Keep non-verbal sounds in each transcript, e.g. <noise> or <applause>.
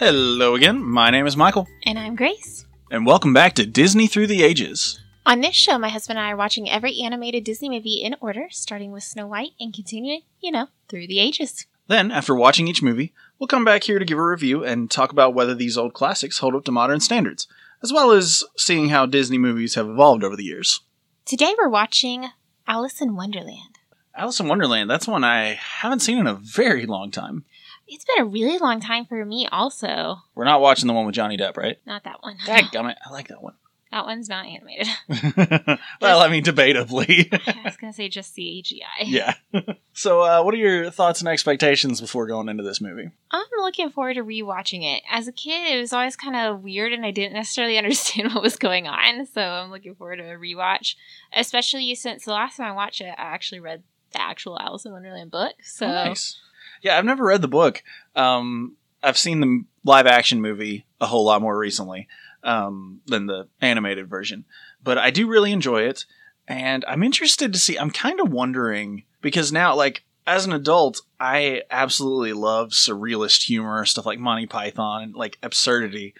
Hello again, my name is Michael, And I'm Grace. and welcome back to Disney Through the Ages. On this show, my husband and I are watching every animated Disney movie in order, starting with Snow White and continuing, you know, through the ages. Then, after watching each movie, we'll come back here to give a review and talk about whether these old classics hold up to modern standards, as well as seeing how Disney movies have evolved over the years. Today we're watching Alice in Wonderland. Alice in Wonderland, that's one I haven't seen in a very long time. It's been a really long time for me, also. We're not watching the one with Johnny Depp, right? Not that one. Dadgummit, I like that one. <laughs> that one's not animated. <laughs> well, I mean, debatably. <laughs> I was going to say just the CGI. yeah. so, uh, what are your thoughts and expectations before going into this movie? I'm looking forward to rewatching it. As a kid, it was always kind of weird and I didn't necessarily understand what was going on, so I'm looking forward to a rewatch. Especially since the last time I watched it, I actually read the actual Alice in Wonderland book. So Oh, nice. Yeah, I've never read the book. Um, I've seen the live action movie a whole lot more recently um, than the animated version, but I do really enjoy it, and I'm interested to see. I'm kind of wondering because now, like as an adult, I absolutely love surrealist humor, stuff like Monty Python and like absurdity.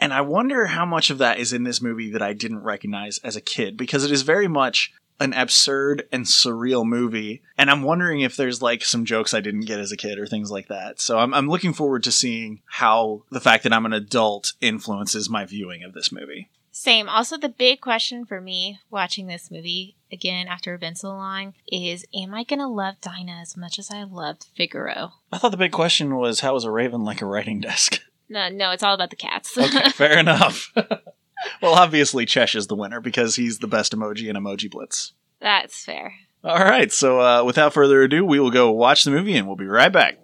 And I wonder how much of that is in this movie that I didn't recognize as a kid because it is very much an absurd and surreal movie. And I'm wondering if there's like some jokes I didn't get as a kid or things like that. So I'm, I'm looking forward to seeing how the fact that I'm an adult influences my viewing of this movie. Same. Also, the big question for me watching this movie again after it's been so long is: Am I gonna love Dinah as much as I loved Figaro? I thought the big question was how is a raven like a writing desk? No, no, it's all about the cats. Okay, <laughs> fair enough. <laughs> <laughs> well, obviously, Chesh is the winner because he's the best emoji in Emoji Blitz. That's fair. All right, so uh, without further ado, we will go watch the movie and we'll be right back.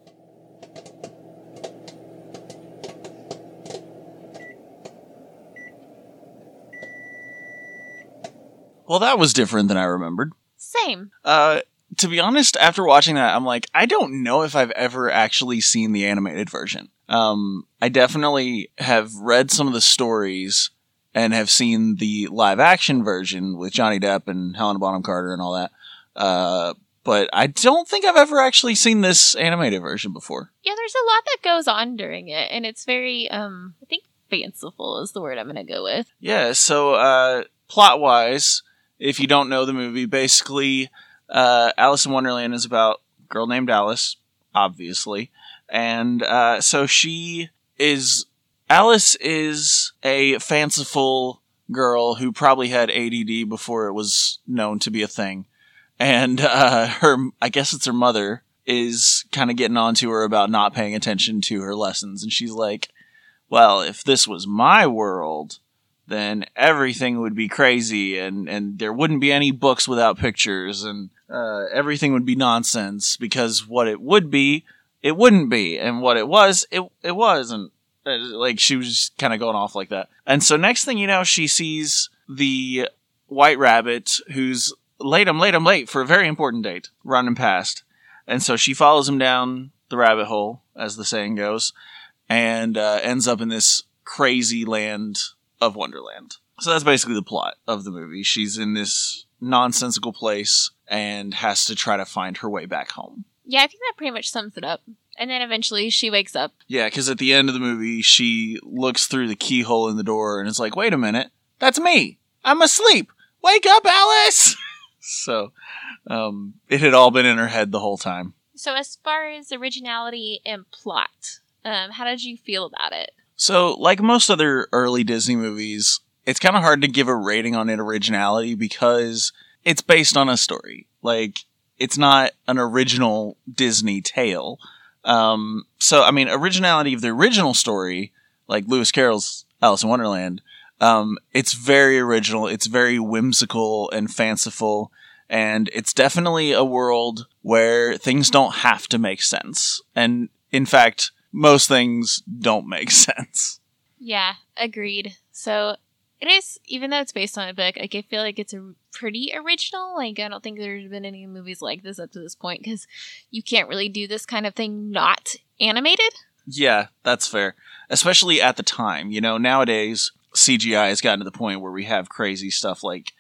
Well, that was different than I remembered. Same. Uh, to be honest, after watching that, I'm like, I don't know if I've ever actually seen the animated version. Um, I definitely have read some of the stories and have seen the live action version with Johnny Depp and Helena Bonham Carter and all that. Uh, but I don't think I've ever actually seen this animated version before. Yeah, there's a lot that goes on during it, and it's very, um, I think fanciful is the word I'm gonna go with. Yeah, so uh, plot wise, if you don't know the movie, basically, uh, Alice in Wonderland is about a girl named Alice, obviously. And uh, so she is. Alice is a fanciful girl who probably had ADD before it was known to be a thing. And uh, her, I guess it's her mother, is kind of getting on to her about not paying attention to her lessons. And she's like, well, if this was my world, then everything would be crazy and, and there wouldn't be any books without pictures and uh, everything would be nonsense because what it would be, it wouldn't be. And what it was, it, it was. And uh, like she was kind of going off like that. And so next thing you know, she sees the white rabbit who's late, I'm late, I'm late for a very important date running past. And so she follows him down the rabbit hole, as the saying goes, and uh, ends up in this crazy land of Wonderland. So that's basically the plot of the movie. She's in this nonsensical place and has to try to find her way back home. Yeah, I think that pretty much sums it up. And then eventually she wakes up. Yeah, because at the end of the movie, she looks through the keyhole in the door and is like, wait a minute, that's me. I'm asleep. Wake up, Alice! <laughs> so um, it had all been in her head the whole time. So, as far as originality and plot, um, how did you feel about it? So, like most other early Disney movies, it's kind of hard to give a rating on it originality because it's based on a story. Like, it's not an original Disney tale. Um, so, I mean, originality of the original story, like Lewis Carroll's Alice in Wonderland, um, it's very original. It's very whimsical and fanciful. And it's definitely a world where things don't have to make sense. And in fact, most things don't make <laughs> sense. Yeah, agreed. So it is, even though it's based on a book, like I feel like it's a pretty original. Like I don't think there's been any movies like this up to this point because you can't really do this kind of thing not animated. Yeah, that's fair. Especially at the time. You know, nowadays, CGI has gotten to the point where we have crazy stuff like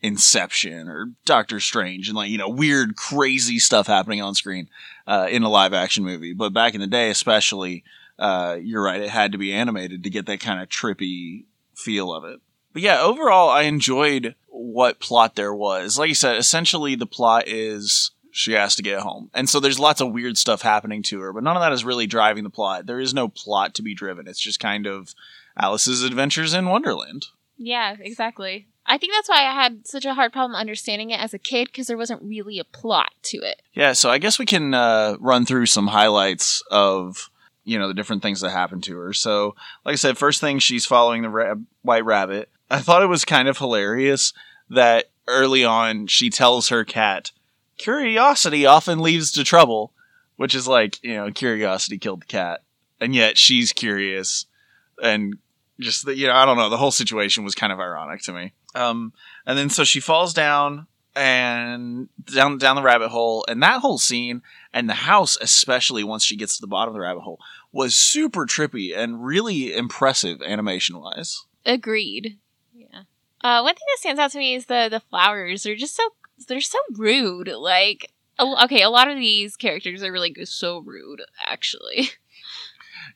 Inception or Doctor Strange and like, you know, weird, crazy stuff happening on screen uh, in a live action movie. But back in the day, especially, uh, you're right, it had to be animated to get that kind of trippy feel of it. But yeah, overall, I enjoyed what plot there was. Like you said, essentially the plot is she has to get home. And so there's lots of weird stuff happening to her, but none of that is really driving the plot. There is no plot to be driven. It's just kind of Alice's adventures in Wonderland. Yeah, exactly. I think that's why I had such a hard problem understanding it as a kid because there wasn't really a plot to it. Yeah, so I guess we can uh, run through some highlights of you know the different things that happen to her. So, like I said, first thing she's following the ra- white rabbit. I thought it was kind of hilarious that early on she tells her cat, "Curiosity often leads to trouble," which is like you know curiosity killed the cat, and yet she's curious and just the, you know I don't know the whole situation was kind of ironic to me. Um, and then so she falls down and down down the rabbit hole, and that whole scene and the house, especially once she gets to the bottom of the rabbit hole, was super trippy and really impressive animation wise. Agreed. Uh, one thing that stands out to me is the the flowers. They're just so they're so rude. Like, okay, a lot of these characters are really so rude, actually. <laughs>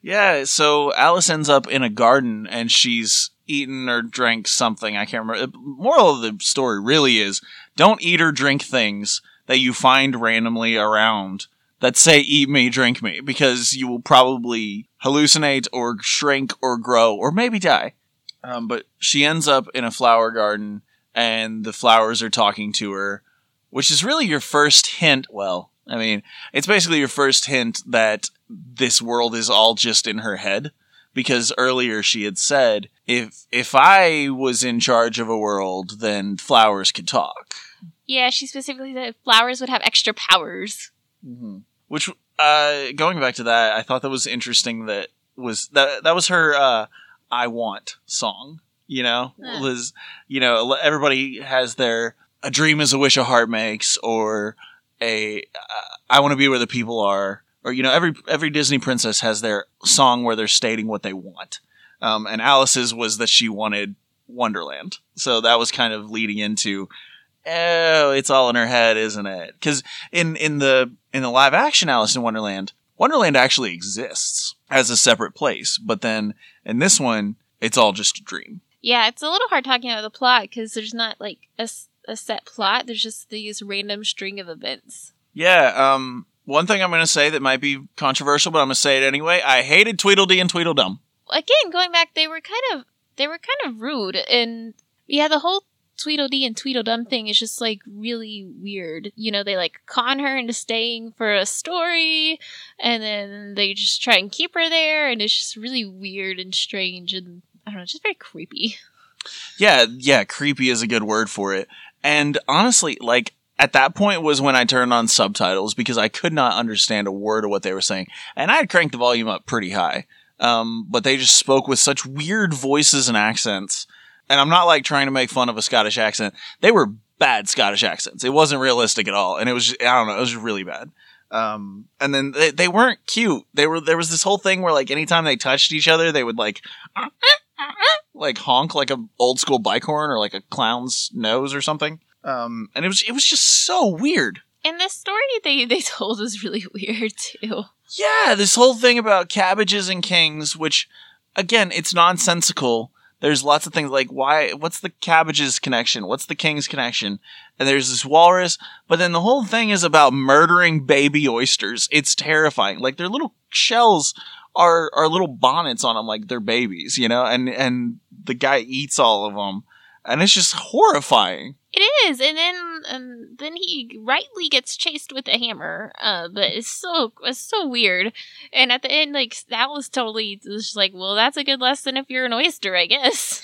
Yeah, so Alice ends up in a garden and she's eaten or drank something. I can't remember. The moral of the story really is don't eat or drink things that you find randomly around that say eat me, drink me, because you will probably hallucinate or shrink or grow or maybe die. Um, but she ends up in a flower garden and the flowers are talking to her, which is really your first hint. Well, I mean, it's basically your first hint that this world is all just in her head because earlier she had said if if I was in charge of a world then flowers could talk. Yeah, she specifically said flowers would have extra powers. Mm-hmm. Which uh going back to that, I thought that was interesting that was that that was her uh I want song, you know? Was you know, everybody has their a dream is a wish a heart makes or a uh, I want to be where the people are or you know every every Disney princess has their song where they're stating what they want. Um, and Alice's was that she wanted Wonderland, so that was kind of leading into oh, it's all in her head, isn't it? Because in in the in the live action Alice in Wonderland, Wonderland actually exists as a separate place, but then in this one, it's all just a dream. Yeah, it's a little hard talking about the plot because there's not like a, a set plot. There's just these random string of events. Yeah, um, one thing I'm going to say that might be controversial, but I'm going to say it anyway. I hated Tweedledee and Tweedledum. Again, going back, they were kind of they were kind of rude, and yeah, the whole Tweedledee and Tweedledum thing is just like really weird. You know, they like con her into staying for a story, and then they just try and keep her there, and it's just really weird and strange, and I don't know, just very creepy. Yeah, yeah, creepy is a good word for it. And honestly, like at that point was when I turned on subtitles because I could not understand a word of what they were saying. And I had cranked the volume up pretty high. Um, but they just spoke with such weird voices and accents. And I'm not like trying to make fun of a Scottish accent. They were bad Scottish accents. It wasn't realistic at all. And it was, just, I don't know, it was really bad. Um, and then they, they weren't cute. They were, there was this whole thing where like anytime they touched each other, they would like, <laughs> like honk like a old school bike horn or like a clown's nose or something. Um, and it was it was just so weird. And the story they they told was really <laughs> weird too. Yeah, this whole thing about cabbages and kings, which again, it's nonsensical. There's lots of things like why what's the cabbages connection? What's the king's connection? And there's this walrus, but then the whole thing is about murdering baby oysters. It's terrifying. Like their little shells are are little bonnets on them like they're babies, you know? And and the guy eats all of them. And it's just horrifying. It is, and then um, then he rightly gets chased with a hammer. Uh, but it's so it's so weird. And at the end, like that was totally just like, well, that's a good lesson if you're an oyster, I guess.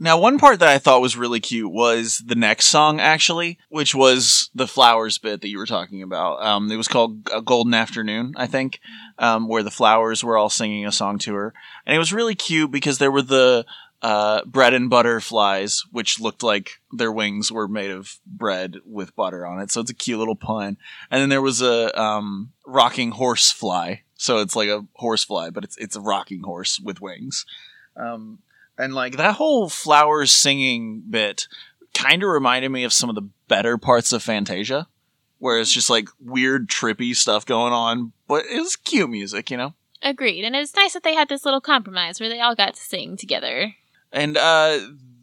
Now, one part that I thought was really cute was the next song, actually, which was the flowers bit that you were talking about. Um, it was called A Golden Afternoon, I think, um, where the flowers were all singing a song to her. And it was really cute because there were the uh, bread and butter flies, which looked like their wings were made of bread with butter on it. So it's a cute little pun. And then there was a um, rocking horse fly. So it's like a horse fly, but it's it's a rocking horse with wings. Um, and like that whole flowers singing bit kind of reminded me of some of the better parts of Fantasia, where it's just like weird, trippy stuff going on, but it was cute music, you know. Agreed. And it's nice that they had this little compromise where they all got to sing together. And uh,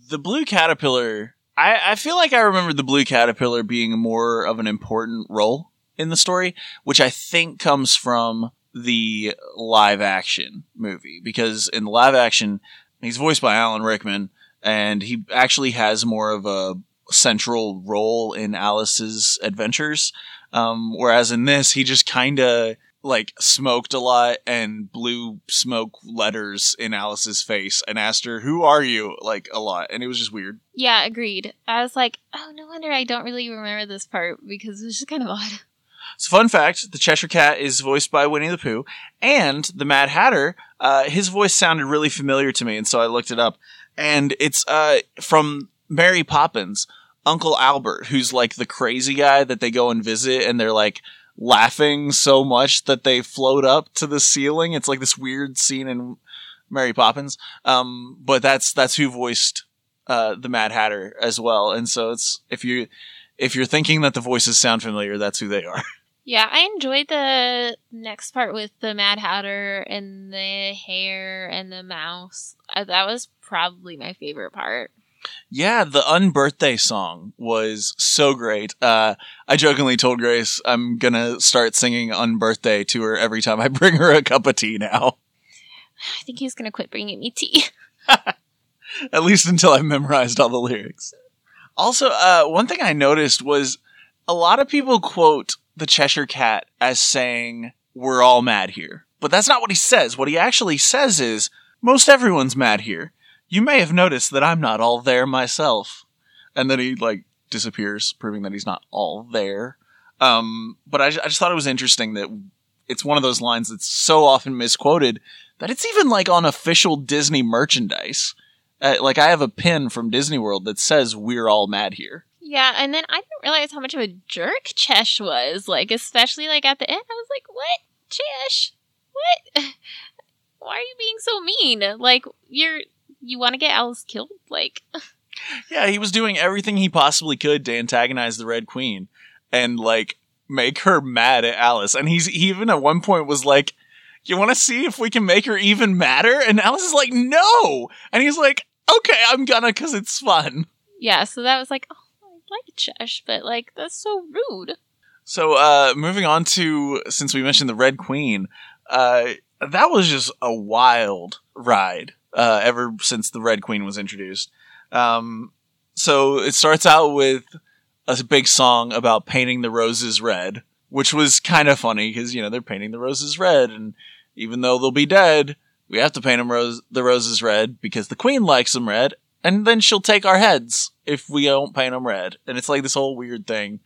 the blue caterpillar, I, I feel like I remember the blue caterpillar being more of an important role in the story, which I think comes from the live action movie. Because in the live action, he's voiced by Alan Rickman, and he actually has more of a central role in Alice's adventures. Um, whereas in this, he just kind of like smoked a lot and blew smoke letters in Alice's face and asked her, "Who are you?" like a lot, and it was just weird. Yeah, agreed. I was like, oh, no wonder I don't really remember this part because it was just kind of <laughs> odd. So, fun fact: the Cheshire Cat is voiced by Winnie the Pooh, and the Mad Hatter. Uh, his voice sounded really familiar to me, and so I looked it up, and it's uh, from Mary Poppins. Uncle Albert, who's like the crazy guy that they go and visit, and they're like laughing so much that they float up to the ceiling. It's like this weird scene in Mary Poppins. Um, but that's that's who voiced uh, the Mad Hatter as well. And so it's if you if you're thinking that the voices sound familiar, that's who they are. <laughs> Yeah, I enjoyed the next part with the Mad Hatter and the hare and the mouse. Uh, that was probably my favorite part. Yeah, the unbirthday song was so great. Uh, I jokingly told Grace I'm gonna start singing unbirthday to her every time I <laughs> bring her a cup of tea now. I think he's gonna quit bringing me tea. <laughs> At least until I've memorized all the lyrics. Also, uh, one thing I noticed was a lot of people quote the Cheshire Cat as saying, We're all mad here. But that's not what he says. What he actually says is, Most everyone's mad here. You may have noticed that I'm not all there myself. And then he, like, disappears, proving that he's not all there. Um, but I, I just thought it was interesting that it's one of those lines that's so often misquoted that it's even, like, on official Disney merchandise. Uh, like, I have a pin from Disney World that says, We're all mad here. Yeah, and then I didn't realize how much of a jerk Chesh was. Like, especially like at the end, I was like, "What, Chesh? What? <laughs> Why are you being so mean? Like, you're you want to get Alice killed? Like, <laughs> Yeah, he was doing everything he possibly could to antagonize the Red Queen and like make her mad at Alice. And he's he even at one point was like, "You want to see if we can make her even madder?" And Alice is like, "No," and he's like, "Okay, I'm gonna because it's fun." yeah. So that was like, oh, I like Chesh, but like that's so rude. So, uh, moving on to since we mentioned the Red Queen, uh, that was just a wild ride. Uh, ever since the Red Queen was introduced, um, so it starts out with a big song about painting the roses red, which was kind of funny because you know they're painting the roses red, and even though they'll be dead, we have to paint them rose- the roses red because the Queen likes them red, and then she'll take our heads if we don't paint them red, and it's like this whole weird thing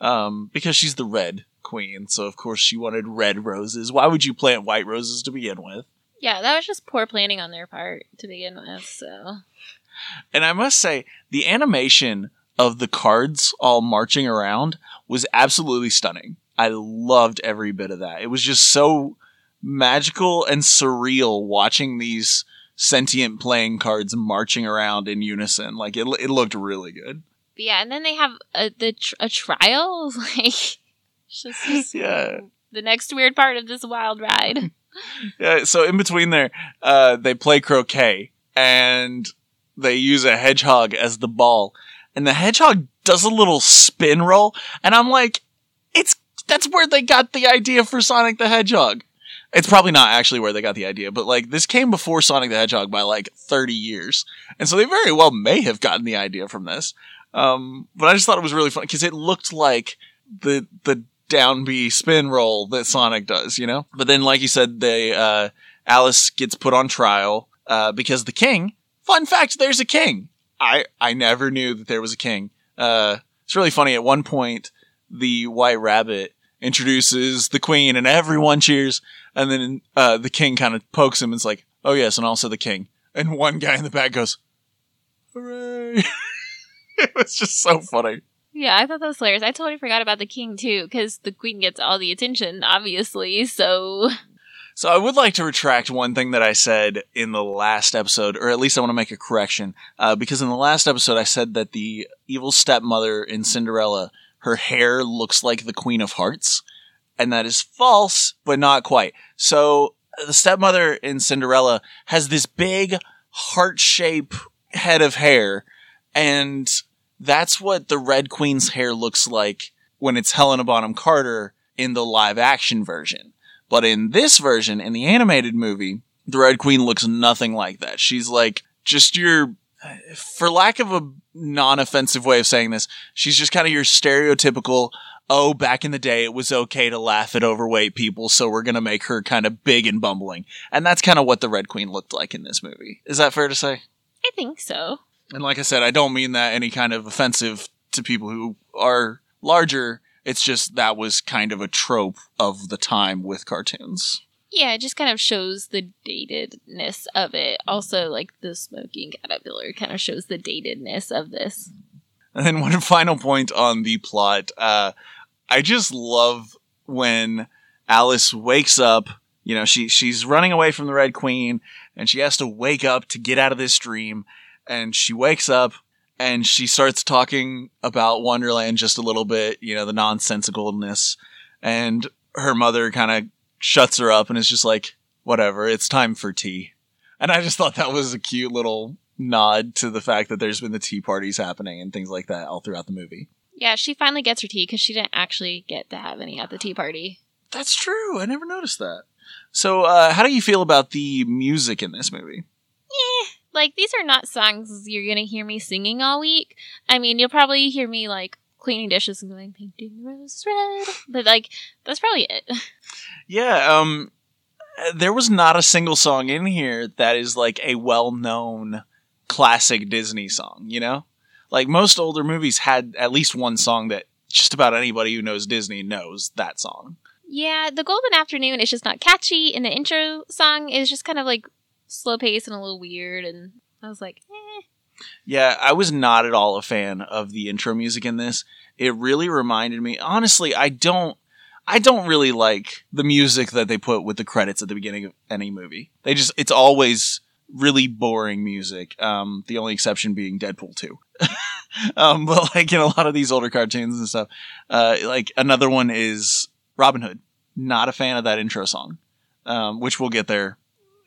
um, because she's the red queen, so of course she wanted red roses. Why would you plant white roses to begin with? Yeah, that was just poor planning on their part to begin with. So And I must say, the animation of the cards all marching around was absolutely stunning. I loved every bit of that. It was just so magical and surreal watching these sentient playing cards marching around in unison. Like it, it looked really good. yeah, and then they have a the tr- a trial. <laughs> Like, just, just <laughs> Yeah. the next weird part of this wild ride. Yeah, so in between there, uh, they play croquet and they use a hedgehog as the ball. And the hedgehog does a little spin roll, and I'm like, it's that's where they got the idea for Sonic the Hedgehog. It's probably not actually where they got the idea, but like this came before Sonic the Hedgehog by like 30 years. And so they very well may have gotten the idea from this. Um, but I just thought it was really fun because it looked like the the down B spin roll that Sonic does, you know? But then, like you said, they, uh, Alice gets put on trial, uh, because the king, fun fact, there's a king. I, I never knew that there was a king. Uh, it's really funny. At one point, the white rabbit introduces the queen and everyone cheers. And then, uh, the king kind of pokes him and is like, oh yes, and also the king. And one guy in the back goes, hooray. <laughs> it was just so funny. Yeah, I thought that was hilarious. I totally forgot about the king too, because the queen gets all the attention, obviously. So So I would like to retract one thing that I said in the last episode, or at least I want to make a correction, uh, because in the last episode I said that the evil stepmother in Cinderella, her hair looks like the Queen of Hearts, and that is false, but not quite. So the stepmother in Cinderella has this big heart shape head of hair, and that's what the Red Queen's hair looks like when it's Helena Bonham Carter in the live action version. But in this version, in the animated movie, the Red Queen looks nothing like that. She's like just your, for lack of a non offensive way of saying this, she's just kind of your stereotypical, oh, back in the day it was okay to laugh at overweight people, so we're going to make her kind of big and bumbling. And that's kind of what the Red Queen looked like in this movie. Is that fair to say? I think so. And like I said, I don't mean that any kind of offensive to people who are larger. It's just that was kind of a trope of the time with cartoons. Yeah, it just kind of shows the datedness of it. Also, like the smoking caterpillar kind of shows the datedness of this. And then one <laughs> final point on the plot. Uh, I just love when Alice wakes up. You know, she she's running away from the Red Queen, and she has to wake up to get out of this dream. And she wakes up and she starts talking about Wonderland just a little bit. You know, the nonsensicalness. And her mother kind of shuts her up and is just like, "Whatever, it's time for tea." And I just thought that was a cute little nod to the fact that there's been the tea parties happening and things like that all throughout the movie. Yeah, she finally gets her tea because she didn't actually get to have any at the tea party. That's true. I never noticed that. So, uh, how do you feel about the music in this movie? Like these are not songs you're gonna hear me singing all week. I mean, you'll probably hear me like cleaning dishes and going painting the roses red, but like that's probably it. Yeah, um, there was not a single song in here that is like a well-known classic Disney song. You know, like most older movies had at least one song that just about anybody who knows Disney knows that song. Yeah, the Golden Afternoon is just not catchy, and the intro song is just kind of like slow paced and a little weird. And I was like, eh. Yeah, I was not at all a fan of the intro music in this. It really reminded me. Honestly, I don't. I don't really like the music that they put with the credits at the beginning of any movie. They just it's always really boring music. Um, the only exception being Deadpool two. <laughs> um, but like in a lot of these older cartoons and stuff, uh, like another one is Robin Hood. Not a fan of that intro song, um, which we'll get there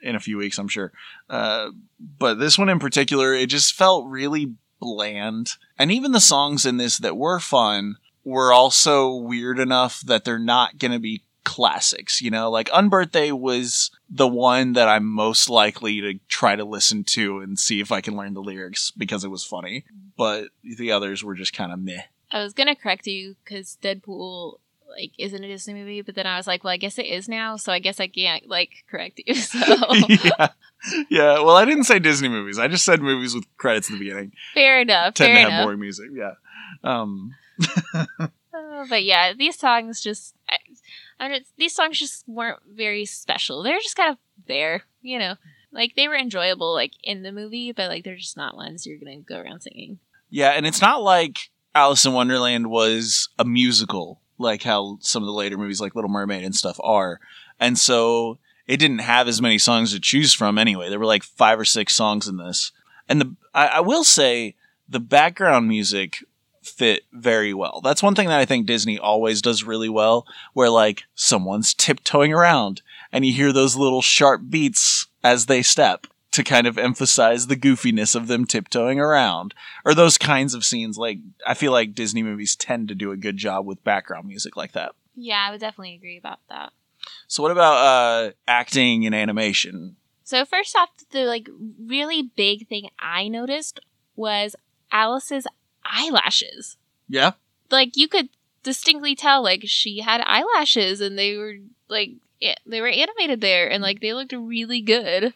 in a few weeks, I'm sure. Uh, but this one in particular, it just felt really bland. And even the songs in this that were fun were also weird enough that they're not going to be classics, you know? Like Unbirthday was the one that I'm most likely to try to listen to and see if I can learn the lyrics because it was funny. But the others were just kind of meh. I was gonna correct you because Deadpool like isn't a Disney movie, but then I was like, well, I guess it is now, so I guess I can't like correct you. <laughs> So <laughs> yeah. Yeah, well, I didn't say Disney movies. I just said movies with credits at the beginning. fair enough. Tend fair to have enough. boring music. Yeah. Um, <laughs> Uh, but yeah, these songs just, I, I don't, these songs just weren't very special. They're just kind of there, you know. Like they were enjoyable, like in the movie, but like they're just not ones you're gonna go around singing. Yeah, and it's not like Alice in Wonderland was a musical, like how some of the later movies like Little Mermaid and stuff are. And so it didn't have as many songs to choose from anyway. There were like five or six songs in this. And the I, I will say the background music fit very well. That's one thing that I think Disney always does really well, where like someone's tiptoeing around and you hear those little sharp beats as they step to kind of emphasize the goofiness of them tiptoeing around or those kinds of scenes like I feel like Disney movies tend to do a good job with background music like that. Yeah, I would definitely agree about that. So what about uh acting and animation? So first off, the like really big thing I noticed was Alice's eyelashes. Yeah. Like you could distinctly tell like she had eyelashes and they were like they were animated there and like they looked really good.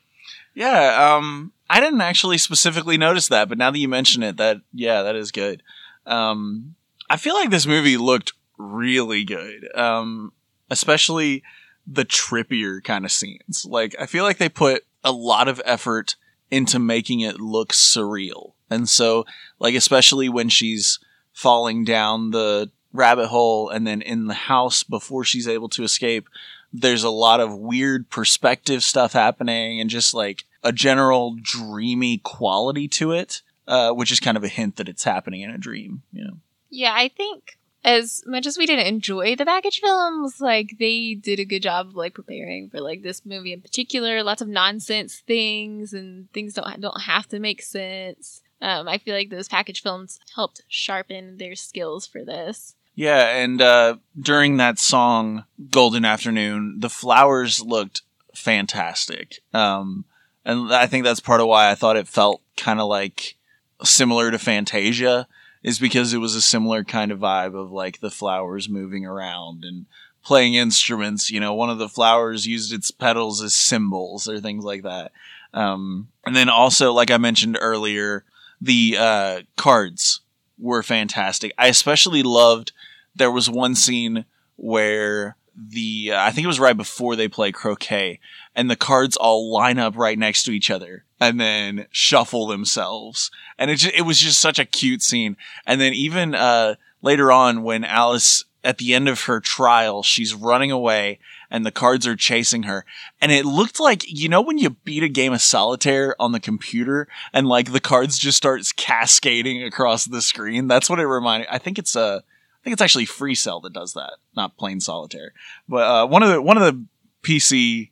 Yeah, um I didn't actually specifically notice that, but now that you mention it that yeah, that is good. Um I feel like this movie looked really good. Um especially the trippier kind of scenes. Like I feel like they put a lot of effort into making it look surreal. And so like especially when she's falling down the rabbit hole and then in the house before she's able to escape, there's a lot of weird perspective stuff happening and just like a general dreamy quality to it, uh, which is kind of a hint that it's happening in a dream, you know. Yeah, I think as much as we didn't enjoy the package films, like they did a good job of like preparing for like this movie in particular. Lots of nonsense things and things don't don't have to make sense. Um, I feel like those package films helped sharpen their skills for this. Yeah, and uh, during that song "Golden Afternoon," the flowers looked fantastic, um, and I think that's part of why I thought it felt kind of like similar to Fantasia is because it was a similar kind of vibe of like the flowers moving around and playing instruments. You know, one of the flowers used its petals as cymbals or things like that. Um, and then also, like I mentioned earlier, the uh, cards were fantastic. I especially loved there was one scene where the uh, I think it was right before they play croquet, and the cards all line up right next to each other and then shuffle themselves, and it just, it was just such a cute scene. And then even uh, later on, when Alice at the end of her trial, she's running away and the cards are chasing her. And it looked like, you know, when you beat a game of solitaire on the computer and like the cards just starts cascading across the screen. That's what it reminded. I think it's a, I think it's actually Free Cell that does that, not plain solitaire. But uh, one of the one of the PC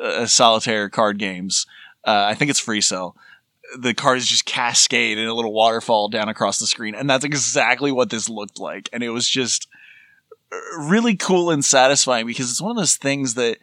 uh, solitaire card games, uh, I think it's Free Cell. The cards just cascade in a little waterfall down across the screen, and that's exactly what this looked like. And it was just uh, really cool and satisfying because it's one of those things that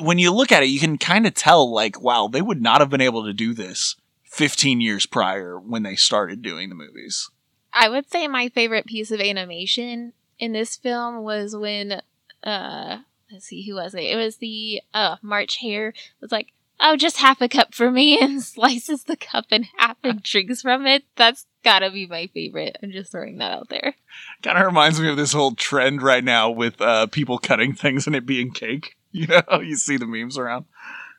when you look at it, you can kind of tell, like, wow, they would not have been able to do this 15 years prior when they started doing the movies. I would say my favorite piece of animation in this film was when uh let's see who was it? It was the uh March Hare was like, Oh, just half a cup for me <laughs> and slices the cup in half and drinks from it. That's gotta be my favorite. I'm just throwing that out there. Kinda reminds me of this whole trend right now with uh people cutting things and it being cake. <laughs> You know, you see the memes around.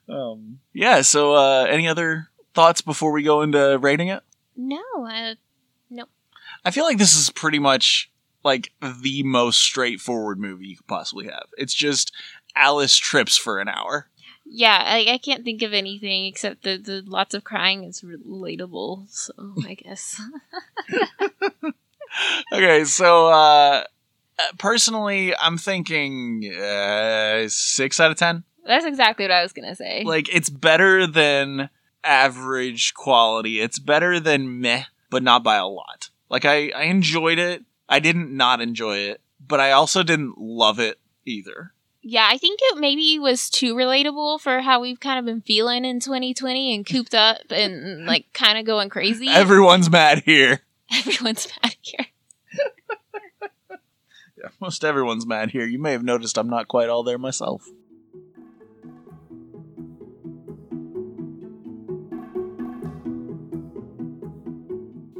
Um yeah, so uh any other thoughts before we go into rating it? No, uh nope. I feel like this is pretty much like the most straightforward movie you could possibly have. It's just Alice trips for an hour. Yeah, I, I can't think of anything except the, the lots of crying is relatable. So I guess. <laughs> okay, so uh, personally, I'm thinking uh, six out of ten. That's exactly what I was gonna say. Like it's better than average quality. It's better than meh, but not by a lot. Like I, I enjoyed it. I didn't not enjoy it, but I also didn't love it either. Yeah, I think it maybe was too relatable for how we've kind of been feeling in 2020 and cooped up and like kind of going crazy. <laughs> Everyone's mad here. <laughs> Everyone's mad here. <laughs> yeah, most everyone's mad here. You may have noticed I'm not quite all there myself.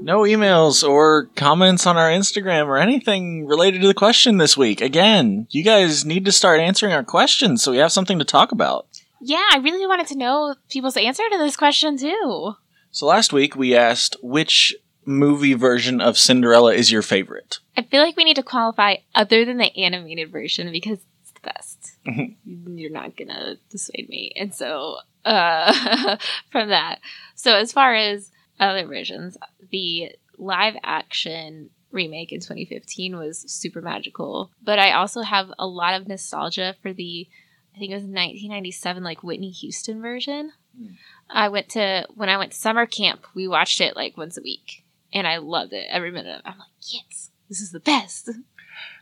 No emails or comments on our Instagram or anything related to the question this week. Again, you guys need to start answering our questions so we have something to talk about. Yeah, I really wanted to know people's answer to this question too. So last week we asked which movie version of Cinderella is your favorite? I feel like we need to qualify other than the animated version because it's the best. Mm-hmm. <laughs> You're not gonna dissuade me. And so, uh, <laughs> from that. So as far as other versions. The live action remake in 2015 was super magical, but I also have a lot of nostalgia for the I think it was 1997 like Whitney Houston version. Mm. I went to when I went to summer camp, we watched it like once a week and I loved it every minute. I'm like, "Yes, this is the best."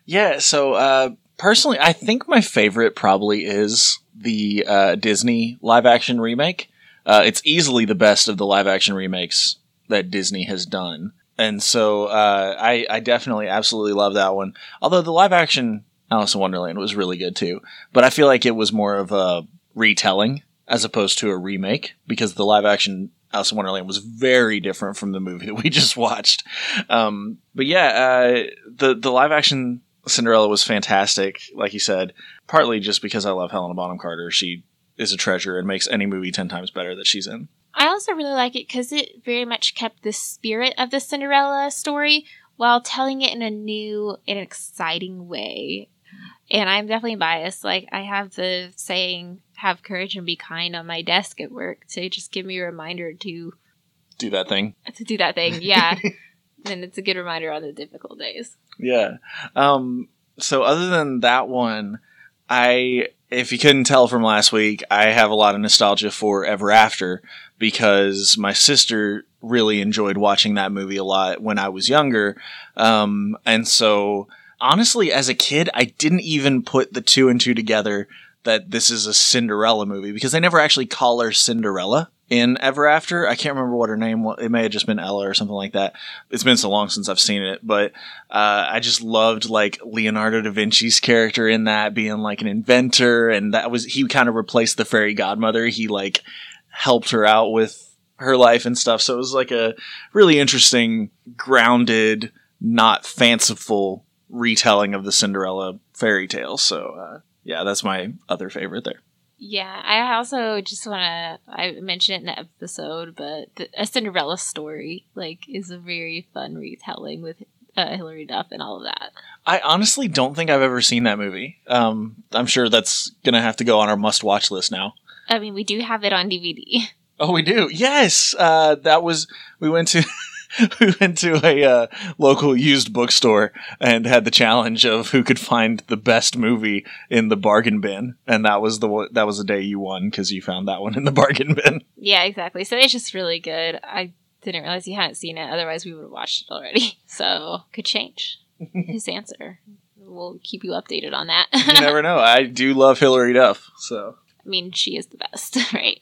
Yeah, so uh personally, I think my favorite probably is the uh, Disney live action remake. Uh, it's easily the best of the live action remakes that Disney has done. And so uh, I, I definitely absolutely love that one. Although the live action Alice in Wonderland was really good too. But I feel like it was more of a retelling as opposed to a remake because the live action Alice in Wonderland was very different from the movie <laughs> that we just watched. Um, but yeah, uh, the the live action Cinderella was fantastic, like you said. Partly just because I love Helena Bonham Carter. She is a treasure and makes any movie 10 times better that she's in. I also really like it because it very much kept the spirit of the Cinderella story while telling it in a new and exciting way. And I'm definitely biased. Like, I have the saying, have courage and be kind on my desk at work to just give me a reminder to do that thing. To do that thing, yeah. <laughs> and it's a good reminder on the difficult days. Yeah. Um, so other than that one, I if you couldn't tell from last week, I have a lot of nostalgia for Ever After because my sister really enjoyed watching that movie a lot when I was younger. Um, and so honestly, as a kid, I didn't even put the two and two together that this is a Cinderella movie because they never actually call her Cinderella in Ever After. I can't remember what her name was. It may have just been Ella or something like that. It's been so long since I've seen it, but uh, I just loved like Leonardo da Vinci's character in that being like an inventor, and that was he kind of replaced the fairy godmother. He like helped her out with her life and stuff. So it was like a really interesting, grounded, not fanciful retelling of the Cinderella fairy tale. So uh, yeah, that's my other favorite there. Yeah, I also just want to. I mentioned it in the episode, but the, a Cinderella story like is a very fun retelling with uh, Hilary Duff and all of that. I honestly don't think I've ever seen that movie. Um, I'm sure that's gonna have to go on our must-watch list now. I mean, we do have it on DVD. <laughs> Oh, we do. Yes, uh, that was we went to <laughs> <laughs> we went to a uh, local used bookstore and had the challenge of who could find the best movie in the bargain bin, and that was the that was the day you won because you found that one in the <laughs> bargain bin. Yeah, exactly. So it's just really good. I didn't realize you hadn't seen it. Otherwise, we would have watched it already. <laughs> So could change his answer. We'll keep you updated on that. you never know. I do love Hilary Duff, so. I mean, she is the best, right?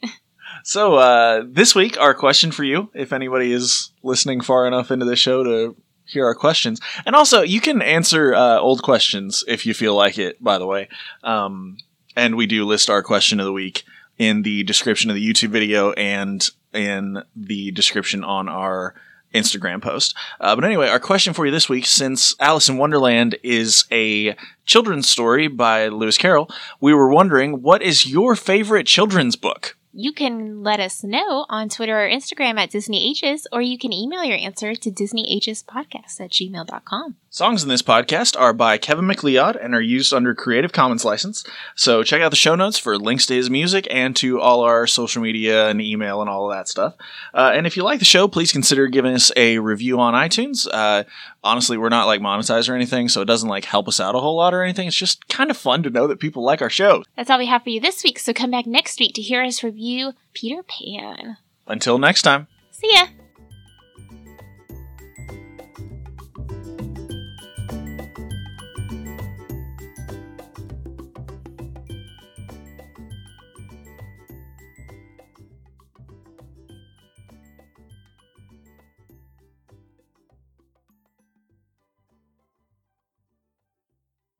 So uh, this week, our question for you, if anybody is listening far enough into the show to hear our questions, and also you can answer uh, old questions if you feel like it. By the way, um, and we do list our question of the week in the description of the YouTube video and in the description on our Instagram post. Uh, but anyway, our question for you this week, since Alice in Wonderland is a children's story by Lewis Carroll, we were wondering what is your favorite children's book? You can let us know on Twitter or Instagram at Disney Ages, or you can email your answer to DisneyAgesPodcast at gmail.com. Songs in this podcast are by Kevin MacLeod and are used under Creative Commons license. So check out the show notes for links to his music and to all our social media and email and all of that stuff. Uh, and if you like the show, please consider giving us a review on iTunes. Uh, honestly, we're not like monetized or anything, so it doesn't like help us out a whole lot or anything. It's just kind of fun to know that people like our show. That's all we have for you this week, so come back next week to hear us review Peter Pan. Until next time. See ya!